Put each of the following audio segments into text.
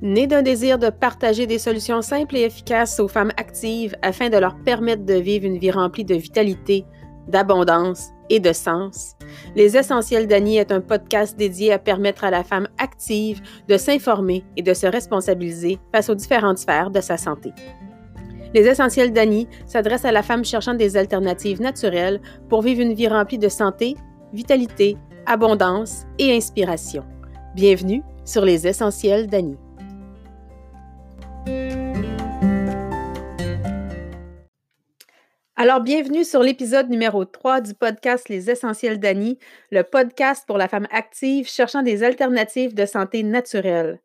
Né d'un désir de partager des solutions simples et efficaces aux femmes actives afin de leur permettre de vivre une vie remplie de vitalité, d'abondance et de sens, Les Essentiels d'Annie est un podcast dédié à permettre à la femme active de s'informer et de se responsabiliser face aux différentes sphères de sa santé. Les Essentiels d'Annie s'adressent à la femme cherchant des alternatives naturelles pour vivre une vie remplie de santé, vitalité, abondance et inspiration. Bienvenue sur Les Essentiels d'Annie. Alors, bienvenue sur l'épisode numéro 3 du podcast Les Essentiels d'Annie, le podcast pour la femme active cherchant des alternatives de santé naturelle.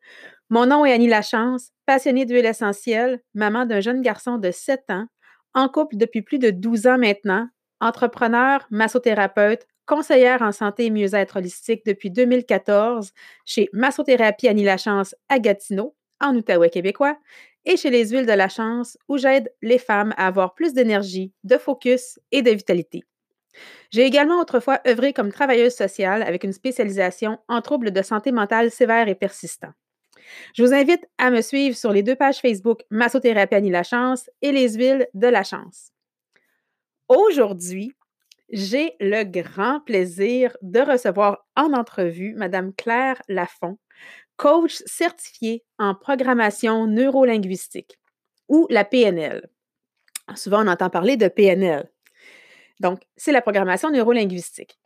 Mon nom est Annie Lachance, passionnée d'huile essentielle, maman d'un jeune garçon de 7 ans, en couple depuis plus de 12 ans maintenant, entrepreneur, massothérapeute, conseillère en santé et mieux-être holistique depuis 2014 chez Massothérapie Annie Lachance à Gatineau, en Outaouais québécois, et chez les huiles de la chance où j'aide les femmes à avoir plus d'énergie, de focus et de vitalité. J'ai également autrefois œuvré comme travailleuse sociale avec une spécialisation en troubles de santé mentale sévères et persistants. Je vous invite à me suivre sur les deux pages Facebook Massothérapie Annie Lachance et les huiles de la chance. Aujourd'hui, j'ai le grand plaisir de recevoir en entrevue Madame Claire Lafont, coach certifié en programmation neurolinguistique ou la PNL. Souvent, on entend parler de PNL. Donc, c'est la programmation neurolinguistique.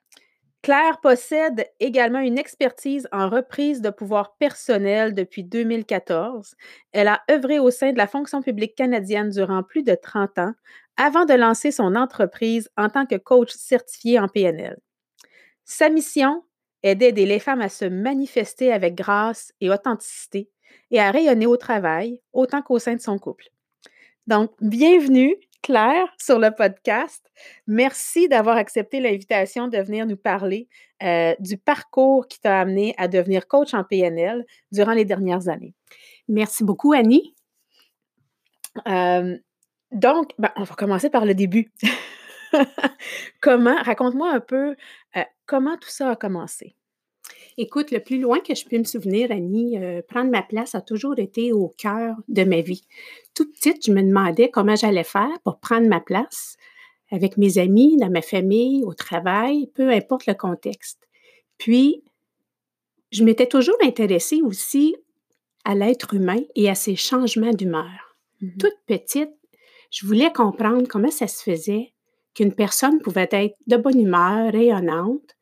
Claire possède également une expertise en reprise de pouvoir personnel depuis 2014. Elle a œuvré au sein de la fonction publique canadienne durant plus de 30 ans avant de lancer son entreprise en tant que coach certifié en PNL. Sa mission est d'aider les femmes à se manifester avec grâce et authenticité et à rayonner au travail autant qu'au sein de son couple. Donc, bienvenue, Claire, sur le podcast. Merci d'avoir accepté l'invitation de venir nous parler euh, du parcours qui t'a amené à devenir coach en PNL durant les dernières années. Merci beaucoup, Annie. Euh, donc, ben, on va commencer par le début. comment, raconte-moi un peu comment tout ça a commencé? Écoute, le plus loin que je peux me souvenir, Annie, euh, prendre ma place a toujours été au cœur de ma vie. Toute petite, je me demandais comment j'allais faire pour prendre ma place avec mes amis, dans ma famille, au travail, peu importe le contexte. Puis, je m'étais toujours intéressée aussi à l'être humain et à ses changements d'humeur. Mmh Toute petite, je voulais comprendre comment ça se faisait qu'une personne pouvait être de bonne humeur, rayonnante,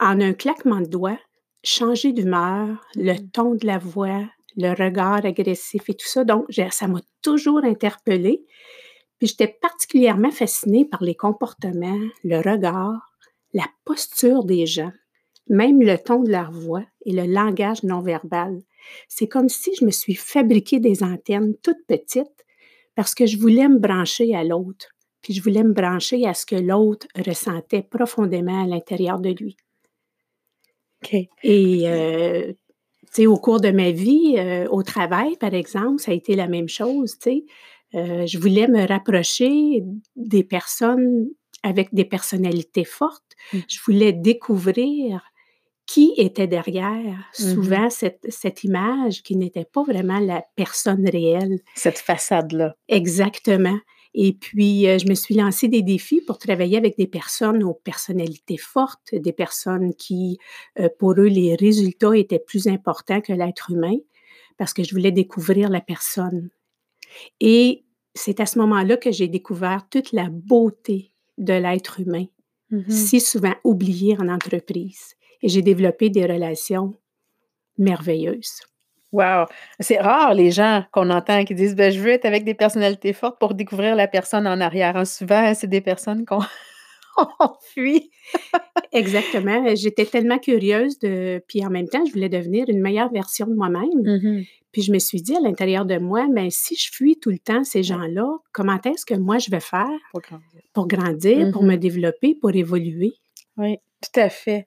en un claquement de doigts, changer d'humeur, le mmh. ton de la voix, le regard agressif et tout ça. Donc, ça m'a toujours interpellée. Puis j'étais particulièrement fascinée par les comportements, le regard, la posture des gens, même le ton de leur voix et le langage non verbal. C'est comme si je me suis fabriqué des antennes toutes petites parce que je voulais me brancher à l'autre, puis je voulais me brancher à ce que l'autre ressentait profondément à l'intérieur de lui. Et euh, au cours de ma vie, euh, au travail, par exemple, ça a été la même chose. Euh, je voulais me rapprocher des personnes avec des personnalités fortes. Mmh. Je voulais découvrir qui était derrière mmh souvent cette, cette, image qui n'était pas vraiment la personne réelle. Cette façade-là. Exactement. Et puis, euh, je me suis lancé des défis pour travailler avec des personnes aux personnalités fortes, des personnes qui, euh, pour eux, les résultats étaient plus importants que l'être humain, parce que je voulais découvrir la personne. Et c'est à ce moment-là que j'ai découvert toute la beauté de l'être humain, mmh si souvent oublié en entreprise et j'ai développé des relations merveilleuses. Wow! C'est rare les gens qu'on entend qui disent ben, Je veux être avec des personnalités fortes pour découvrir la personne en arrière. Hein, souvent, c'est des personnes qu'on fuit. Exactement. J'étais tellement curieuse de. Puis en même temps, je voulais devenir une meilleure version de moi-même. Mmh Puis je me suis dit à l'intérieur de moi, mais si je fuis tout le temps ces gens-là, comment est-ce que moi je vais faire pour grandir, pour, grandir, pour me mmh développer, pour évoluer? Oui. Tout à fait.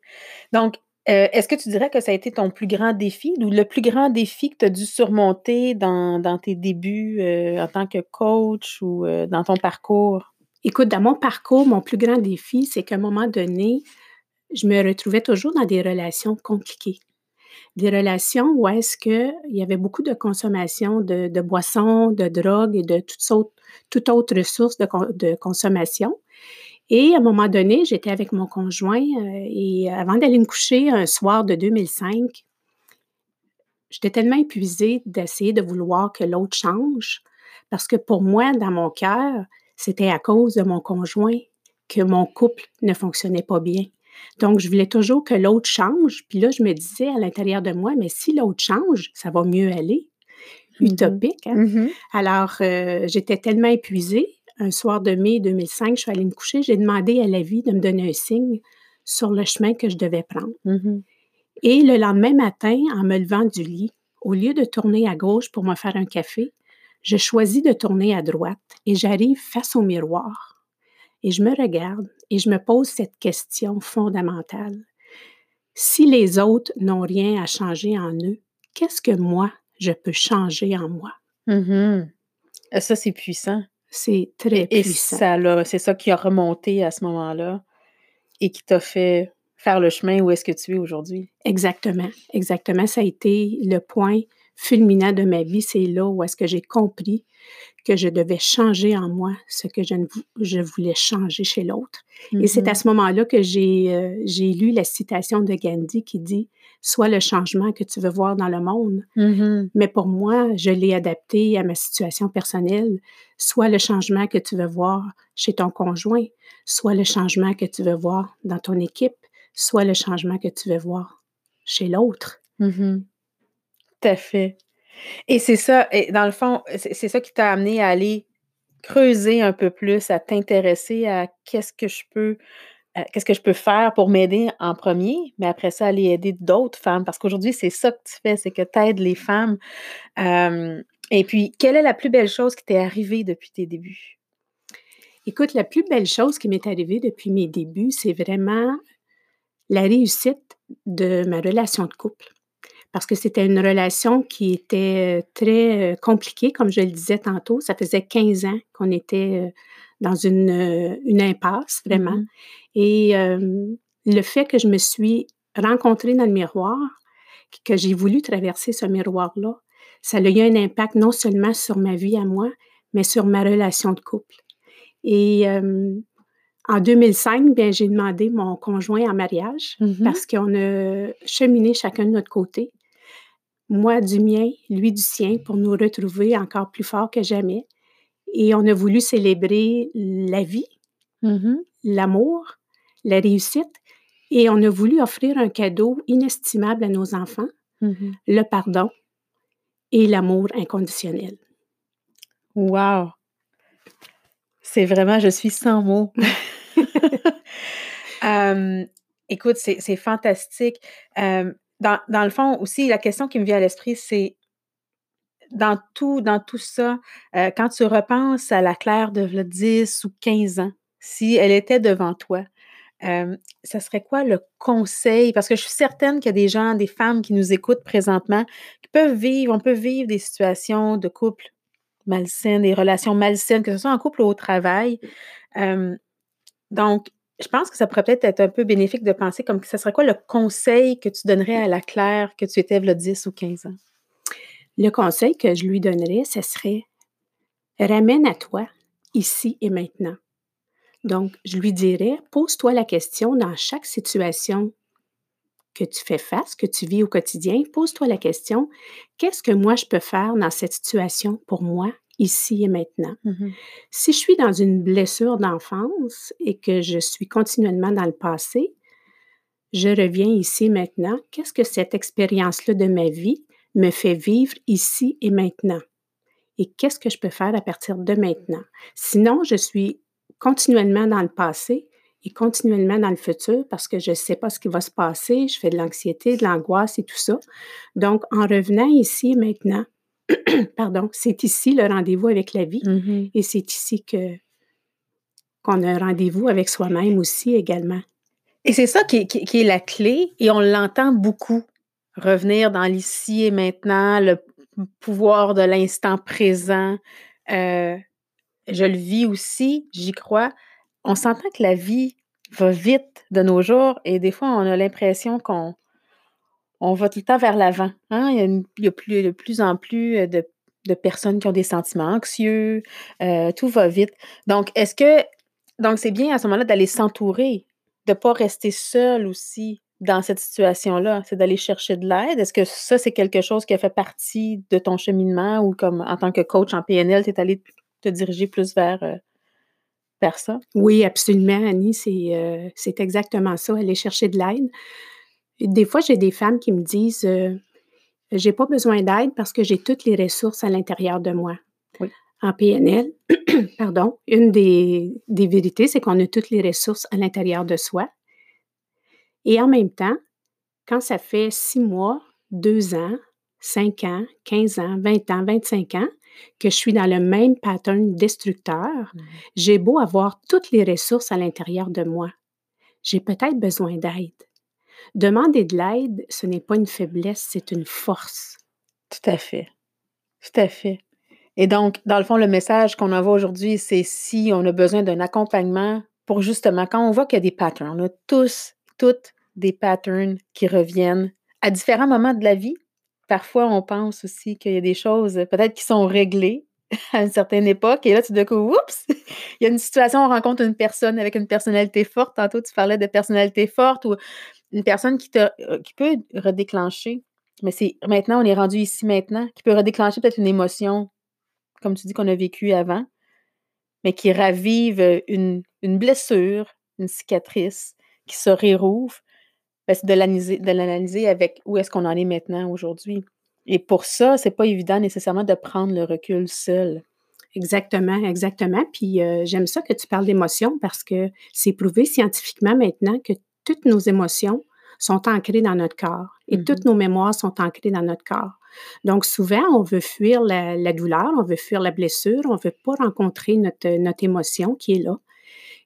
Donc, euh, est-ce que tu dirais que ça a été ton plus grand défi ou le plus grand défi que tu as dû surmonter dans, tes débuts euh, en tant que coach ou euh, dans ton parcours? Écoute, dans mon parcours, mon plus grand défi, c'est qu'à un moment donné, je me retrouvais toujours dans des relations compliquées. des relations où est-ce qu'il y avait beaucoup de consommation de, boissons, de drogues et de toutes autres, toute autre ressource de, consommation. Et à un moment donné, j'étais avec mon conjoint euh, et avant d'aller me coucher un soir de 2005, j'étais tellement épuisée d'essayer de vouloir que l'autre change parce que pour moi, dans mon cœur, c'était à cause de mon conjoint que mon couple ne fonctionnait pas bien. Donc, je voulais toujours que l'autre change. Puis là, je me disais à l'intérieur de moi, mais si l'autre change, ça va mieux aller. Mmh Utopique. Hein? Mmh Alors, euh, j'étais tellement épuisée. Un soir de mai 2005, je suis allée me coucher. J'ai demandé à la vie de me donner un signe sur le chemin que je devais prendre. Mmh Et le lendemain matin, en me levant du lit, au lieu de tourner à gauche pour me faire un café, je choisis de tourner à droite et j'arrive face au miroir. Et je me regarde et je me pose cette question fondamentale. Si les autres n'ont rien à changer en eux, qu'est-ce que moi, je peux changer en moi? Mmh ça, c'est puissant. C'est très puissant. Et c'est ça qui a remonté à ce moment-là et qui t'a fait faire le chemin où est-ce que tu es aujourd'hui. Exactement, exactement. Ça a été le point fulminant de ma vie. C'est là où est-ce que j'ai compris que je devais changer en moi ce que je, ne, je voulais changer chez l'autre. Et c'est à mm-hmm. ce moment-là que j'ai euh, j'ai lu la citation de Gandhi qui dit Sois le changement que tu veux voir dans le monde. Mm-hmm. Mais pour moi, je l'ai adapté à ma situation personnelle. Sois le changement que tu veux voir chez ton conjoint. Sois le changement que tu veux voir dans ton équipe. Sois le changement que tu veux voir chez l'autre. Mm-hmm. Tout à fait. Et c'est ça, et dans le fond, c'est ça qui t'a amené à aller creuser un peu plus, à t'intéresser à qu'est-ce que je peux qu'est-ce que je peux faire pour m'aider en premier, mais après ça, aller aider d'autres femmes? Parce qu'aujourd'hui, c'est ça que tu fais, c'est que tu aides les femmes. et puis, quelle est la plus belle chose qui t'est arrivée depuis tes débuts? Écoute, la plus belle chose qui m'est arrivée depuis mes débuts, c'est vraiment la réussite de ma relation de couple parce que c'était une relation qui était euh, très euh, compliquée, comme je le disais tantôt. Ça faisait 15 ans qu'on était euh, dans une, une impasse, vraiment. Mm-hmm. Et le fait que je me suis rencontrée dans le miroir, que j'ai voulu traverser ce miroir-là, ça a eu un impact non seulement sur ma vie à moi, mais sur ma relation de couple. Et en 2005, bien, j'ai demandé mon conjoint en mariage mm-hmm. parce qu'on a cheminé chacun de notre côté moi du mien, lui du sien, pour nous retrouver encore plus fort que jamais. Et on a voulu célébrer la vie, mmh l'amour, la réussite, et on a voulu offrir un cadeau inestimable à nos enfants, mmh le pardon et l'amour inconditionnel. Wow! C'est vraiment, je suis sans mots. écoute, c'est fantastique dans, le fond aussi, la question qui me vient à l'esprit, c'est dans tout, dans tout ça, euh, quand tu repenses à la Claire de 10 ou 15 ans, si elle était devant toi, euh, ça serait quoi le conseil? Parce que je suis certaine qu'il y a des gens, des femmes qui nous écoutent présentement, qui peuvent vivre, on peut vivre des situations de couple malsaines, des relations malsaines, que ce soit en couple ou au travail. Euh, donc, je pense que ça pourrait peut-être être un peu bénéfique de penser comme que ce serait quoi le conseil que tu donnerais à la Claire que tu étais le 10 ou 15 ans? Le conseil que je lui donnerais, ce serait ramène à toi ici et maintenant. Donc, je lui dirais, pose-toi la question dans chaque situation que tu fais face, que tu vis au quotidien, pose-toi la question, qu'est-ce que moi je peux faire dans cette situation pour moi ici et maintenant? Mmh si je suis dans une blessure d'enfance et que je suis continuellement dans le passé, je reviens ici maintenant. Qu'est-ce que cette expérience-là de ma vie me fait vivre ici et maintenant? Et qu'est-ce que je peux faire à partir de maintenant? Sinon, je suis continuellement dans le passé et continuellement dans le futur parce que je ne sais pas ce qui va se passer, je fais de l'anxiété, de l'angoisse et tout ça. Donc, en revenant ici et maintenant, pardon, c'est ici le rendez-vous avec la vie mmh et c'est ici que qu'on a un rendez-vous avec soi-même aussi également. Et c'est ça qui est, la clé et on l'entend beaucoup. Revenir dans l'ici et maintenant, le pouvoir de l'instant présent. Euh, je le vis aussi, j'y crois. On s'entend que la vie va vite de nos jours et des fois, on a l'impression qu'on on va tout le temps vers l'avant. Hein? Il, y a de plus en plus de, de personnes qui ont des sentiments anxieux, euh, tout va vite. Donc, est-ce que, donc c'est bien à ce moment-là d'aller s'entourer, de ne pas rester seul aussi dans cette situation-là, c'est d'aller chercher de l'aide? Est-ce que ça, c'est quelque chose qui a fait partie de ton cheminement ou comme en tant que coach en PNL, tu es allé te diriger plus vers, euh, vers ça? Oui, absolument, Annie, c'est, euh, c'est exactement ça, aller chercher de l'aide. Des fois, j'ai des femmes qui me disent euh, J'ai pas besoin d'aide parce que j'ai toutes les ressources à l'intérieur de moi. Oui. En PNL, pardon, une des, des vérités, c'est qu'on a toutes les ressources à l'intérieur de soi. Et en même temps, quand ça fait six mois, deux ans, cinq ans, quinze ans, vingt ans, vingt-cinq ans, que je suis dans le même pattern destructeur, mmh. j'ai beau avoir toutes les ressources à l'intérieur de moi. J'ai peut-être besoin d'aide. Demander de l'aide, ce n'est pas une faiblesse, c'est une force. Tout à fait. Tout à fait. Et donc, dans le fond, le message qu'on envoie aujourd'hui, c'est si on a besoin d'un accompagnement pour justement, quand on voit qu'il y a des patterns, on a tous, toutes des patterns qui reviennent à différents moments de la vie. Parfois, on pense aussi qu'il y a des choses peut-être qui sont réglées à une certaine époque. Et là, tout d'un coup, oups, il y a une situation, on rencontre une personne avec une personnalité forte. Tantôt, tu parlais de personnalité forte ou une personne qui, te, euh, qui peut redéclencher, mais c'est maintenant, on est rendu ici maintenant, qui peut redéclencher peut-être une émotion, comme tu dis, qu'on a vécue avant, mais qui ravive une, une blessure, une cicatrice, qui se rérouvre. Ben, c'est de l'analyser avec où est-ce qu'on en est maintenant aujourd'hui. Et pour ça, c'est pas évident nécessairement de prendre le recul seul. Exactement, exactement. Puis euh, j'aime ça que tu parles d'émotions parce que c'est prouvé scientifiquement maintenant que toutes nos émotions sont ancrées dans notre corps et mm-hmm. toutes nos mémoires sont ancrées dans notre corps. Donc, souvent, on veut fuir la, douleur, on veut fuir la blessure, on ne veut pas rencontrer notre, notre émotion qui est là.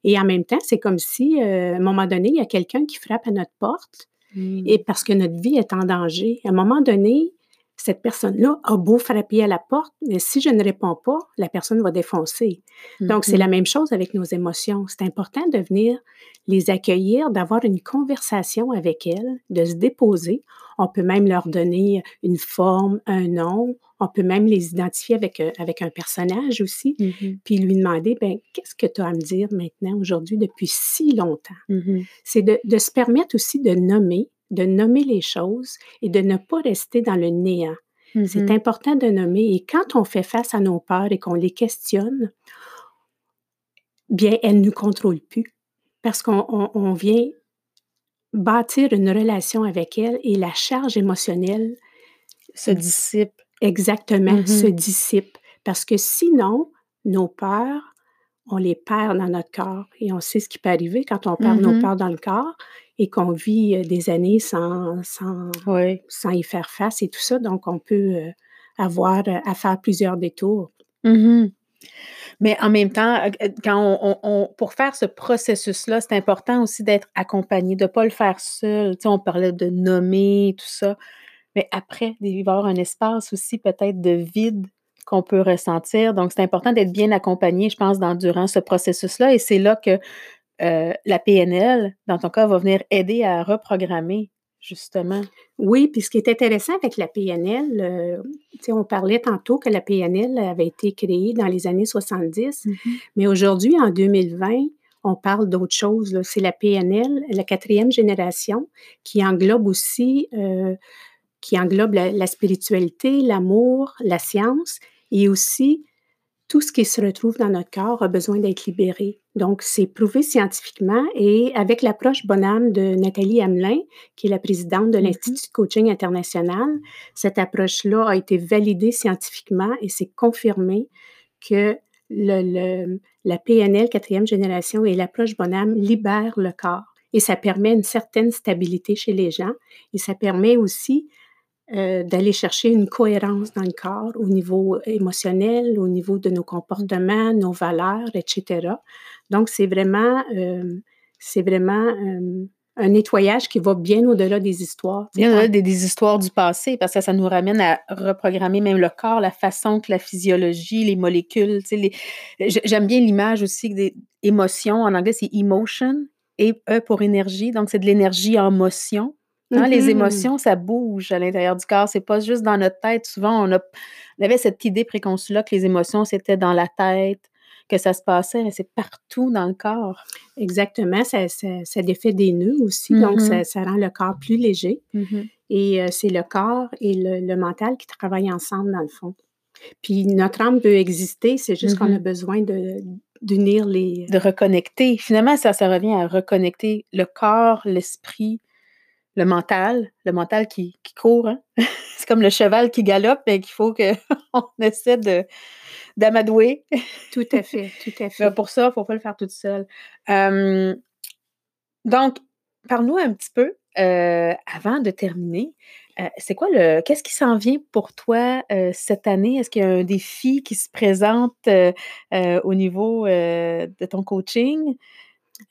Et en même temps, c'est comme si, euh, à un moment donné, il y a quelqu'un qui frappe à notre porte et mm. parce que notre vie est en danger. À un moment donné, cette personne-là a beau frapper à la porte, mais si je ne réponds pas, la personne va défoncer. Donc, c'est la mm-hmm. même chose avec nos émotions. C'est important de venir les accueillir, d'avoir une conversation avec elles, de se déposer. On peut même leur donner une forme, un nom. On peut même les identifier avec, euh, avec un personnage aussi, mm-hmm. puis lui demander, ben, qu'est-ce que tu as à me dire maintenant, aujourd'hui, depuis si longtemps? Mm-hmm. C'est de, de se permettre aussi de nommer de nommer les choses et de ne pas rester dans le néant. C'est mm-hmm. important de nommer. Et quand on fait face à nos peurs et qu'on les questionne, bien, elles ne nous contrôlent plus parce qu'on vient bâtir une relation avec elles et la charge émotionnelle se dissipe. Exactement, se mm-hmm. dissipe. Parce que sinon, nos peurs, on les perd dans notre corps. Et on sait ce qui peut arriver quand on perd nos mm-hmm. peurs dans le corps et qu'on vit des années sans, sans, sans y faire face et tout ça. Donc, on peut avoir à faire plusieurs détours. Mmh Mais en même temps, quand on, pour faire ce processus-là, c'est important aussi d'être accompagné, de ne pas le faire seul. Tu sais, on parlait de nommer, tout ça. Mais après, il va y avoir un espace aussi peut-être de vide qu'on peut ressentir. Donc, c'est important d'être bien accompagné, je pense, dans, durant ce processus-là. Et c'est là que euh, la PNL, dans ton cas, va venir aider à reprogrammer, justement. Oui, puis ce qui est intéressant avec la PNL, euh, on parlait tantôt que la PNL avait été créée dans les années 70, mm-hmm. mais aujourd'hui, en 2020, on parle d'autre chose. C'est la PNL, la quatrième génération, qui englobe aussi, euh, qui englobe la spiritualité, l'amour, la science et aussi tout ce qui se retrouve dans notre corps a besoin d'être libéré. Donc, c'est prouvé scientifiquement et avec l'approche Bonhomme de Nathalie Hamelin, qui est la présidente de mm-hmm. l'Institut de coaching international, cette approche-là a été validée scientifiquement et c'est confirmé que le, la PNL quatrième génération et l'approche Bonhomme libèrent le corps. Et ça permet une certaine stabilité chez les gens et ça permet aussi euh, d'aller chercher une cohérence dans le corps au niveau émotionnel, au niveau de nos comportements, nos valeurs, etc. Donc, c'est vraiment, euh, c'est vraiment euh, un nettoyage qui va bien au-delà des histoires. Bien au-delà des, histoires du passé, parce que ça nous ramène à reprogrammer même le corps, la façon que la physiologie, les molécules. Les... J'aime bien l'image aussi des émotions. En anglais, c'est emotion, et E pour énergie. Donc, c'est de l'énergie en motion. Hein, Les Mhm. émotions, ça bouge à l'intérieur du corps. C'est pas juste dans notre tête. Souvent, on, a, on avait cette idée préconçue-là que les émotions, c'était dans la tête, que ça se passait, mais c'est partout dans le corps. Exactement, ça, ça, ça défait des nœuds aussi, donc Mhm. ça, ça rend le corps plus léger. Et euh, c'est le corps et le, le mental qui travaillent ensemble, dans le fond. Puis notre âme peut exister, c'est juste qu'on a besoin de d'unir les... De reconnecter. Finalement, ça, ça revient à reconnecter le corps, l'esprit, le mental. Le mental qui, qui court. hein. c'est comme le cheval qui galope et qu'il faut qu'on essaie de d'amadouer. Tout à fait, tout à Mais fait. pour ça, il ne faut pas le faire toute seule. Euh, donc, parle-nous un petit peu, euh, avant de terminer, euh, c'est quoi le. Qu'est-ce qui s'en vient pour toi euh, cette année? Est-ce qu'il y a un défi qui se présente au niveau de ton coaching?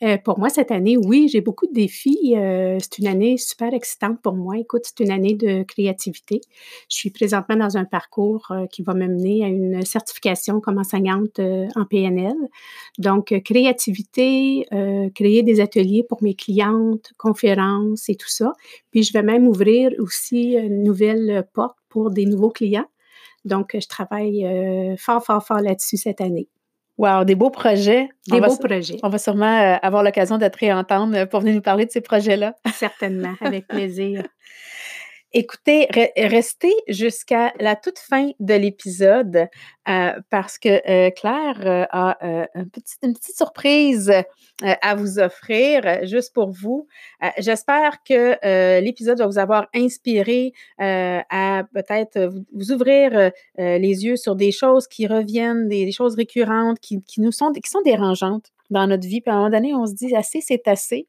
Euh, pour moi, cette année, oui, j'ai beaucoup de défis. Euh, c'est une année super excitante pour moi. Écoute, c'est une année de créativité. Je suis présentement dans un parcours euh, qui va me mener à une certification comme enseignante en PNL. Donc, créativité, créer des ateliers pour mes clientes, conférences et tout ça. Puis, je vais même ouvrir aussi une nouvelle porte pour des nouveaux clients. Donc, je travaille fort, fort, fort là-dessus cette année. Wow, des beaux projets. Des on va, beaux s- projets, on va sûrement euh, avoir l'occasion de te réentendre pour venir nous parler de ces projets-là. certainement, avec plaisir. Écoutez, re- restez jusqu'à la toute fin de l'épisode euh, parce que euh, Claire euh, a une petite surprise à vous offrir juste pour vous. J'espère que l'épisode va vous avoir inspiré à peut-être vous, ouvrir les yeux sur des choses qui reviennent, des, choses récurrentes qui, nous sont, qui sont dérangeantes dans notre vie. Puis à un moment donné, on se dit assez, c'est assez.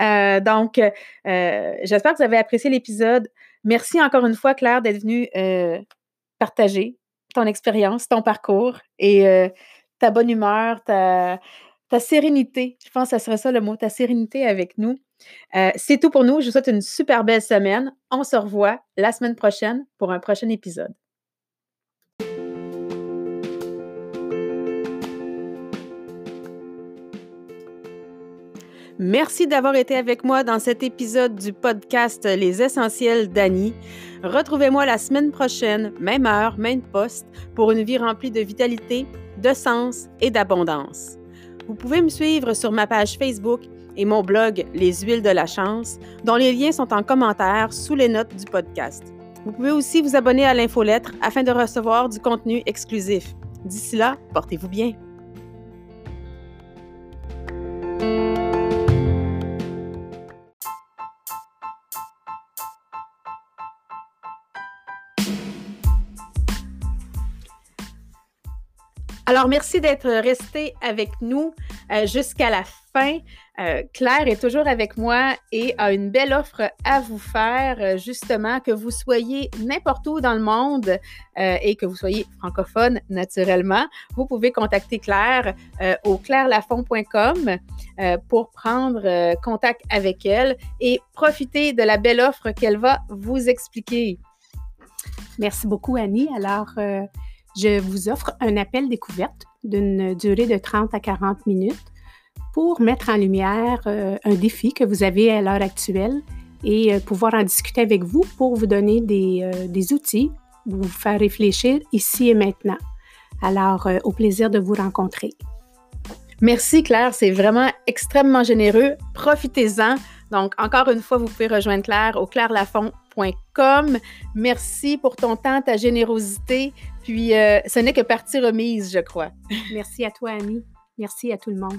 Donc, j'espère que vous avez apprécié l'épisode. Merci encore une fois, Claire, d'être venue euh, partager ton expérience, ton parcours et euh, ta bonne humeur, ta, sérénité. Je pense que ce serait ça le mot, ta sérénité avec nous. Euh, C'est tout pour nous. Je vous souhaite une super belle semaine. On se revoit la semaine prochaine pour un prochain épisode. Merci d'avoir été avec moi dans cet épisode du podcast Les Essentiels d'Annie. Retrouvez-moi la semaine prochaine, même heure, même poste, pour une vie remplie de vitalité, de sens et d'abondance. Vous pouvez me suivre sur ma page Facebook et mon blog Les Huiles de la Chance, dont les liens sont en commentaire sous les notes du podcast. Vous pouvez aussi vous abonner à l'infolettre afin de recevoir du contenu exclusif. D'ici là, portez-vous bien. Alors, merci d'être resté avec nous euh, jusqu'à la fin. Euh, Claire est toujours avec moi et a une belle offre à vous faire, euh, justement, que vous soyez n'importe où dans le monde et que vous soyez francophone, naturellement. Vous pouvez contacter Claire au clairelafont.com euh, pour prendre contact avec elle et profiter de la belle offre qu'elle va vous expliquer. Merci beaucoup, Annie. Alors, je vous offre un appel découverte d'une durée de 30 à 40 minutes pour mettre en lumière euh, un défi que vous avez à l'heure actuelle et euh, pouvoir en discuter avec vous pour vous donner des, euh, outils, vous faire réfléchir ici et maintenant. Alors, au plaisir de vous rencontrer. Merci Claire, c'est vraiment extrêmement généreux. Profitez-en. Donc, encore une fois, vous pouvez rejoindre Claire au Merci pour ton temps, ta générosité. Puis, euh, ce n'est que partie remise, je crois. Merci à toi, Annie. Merci à tout le monde.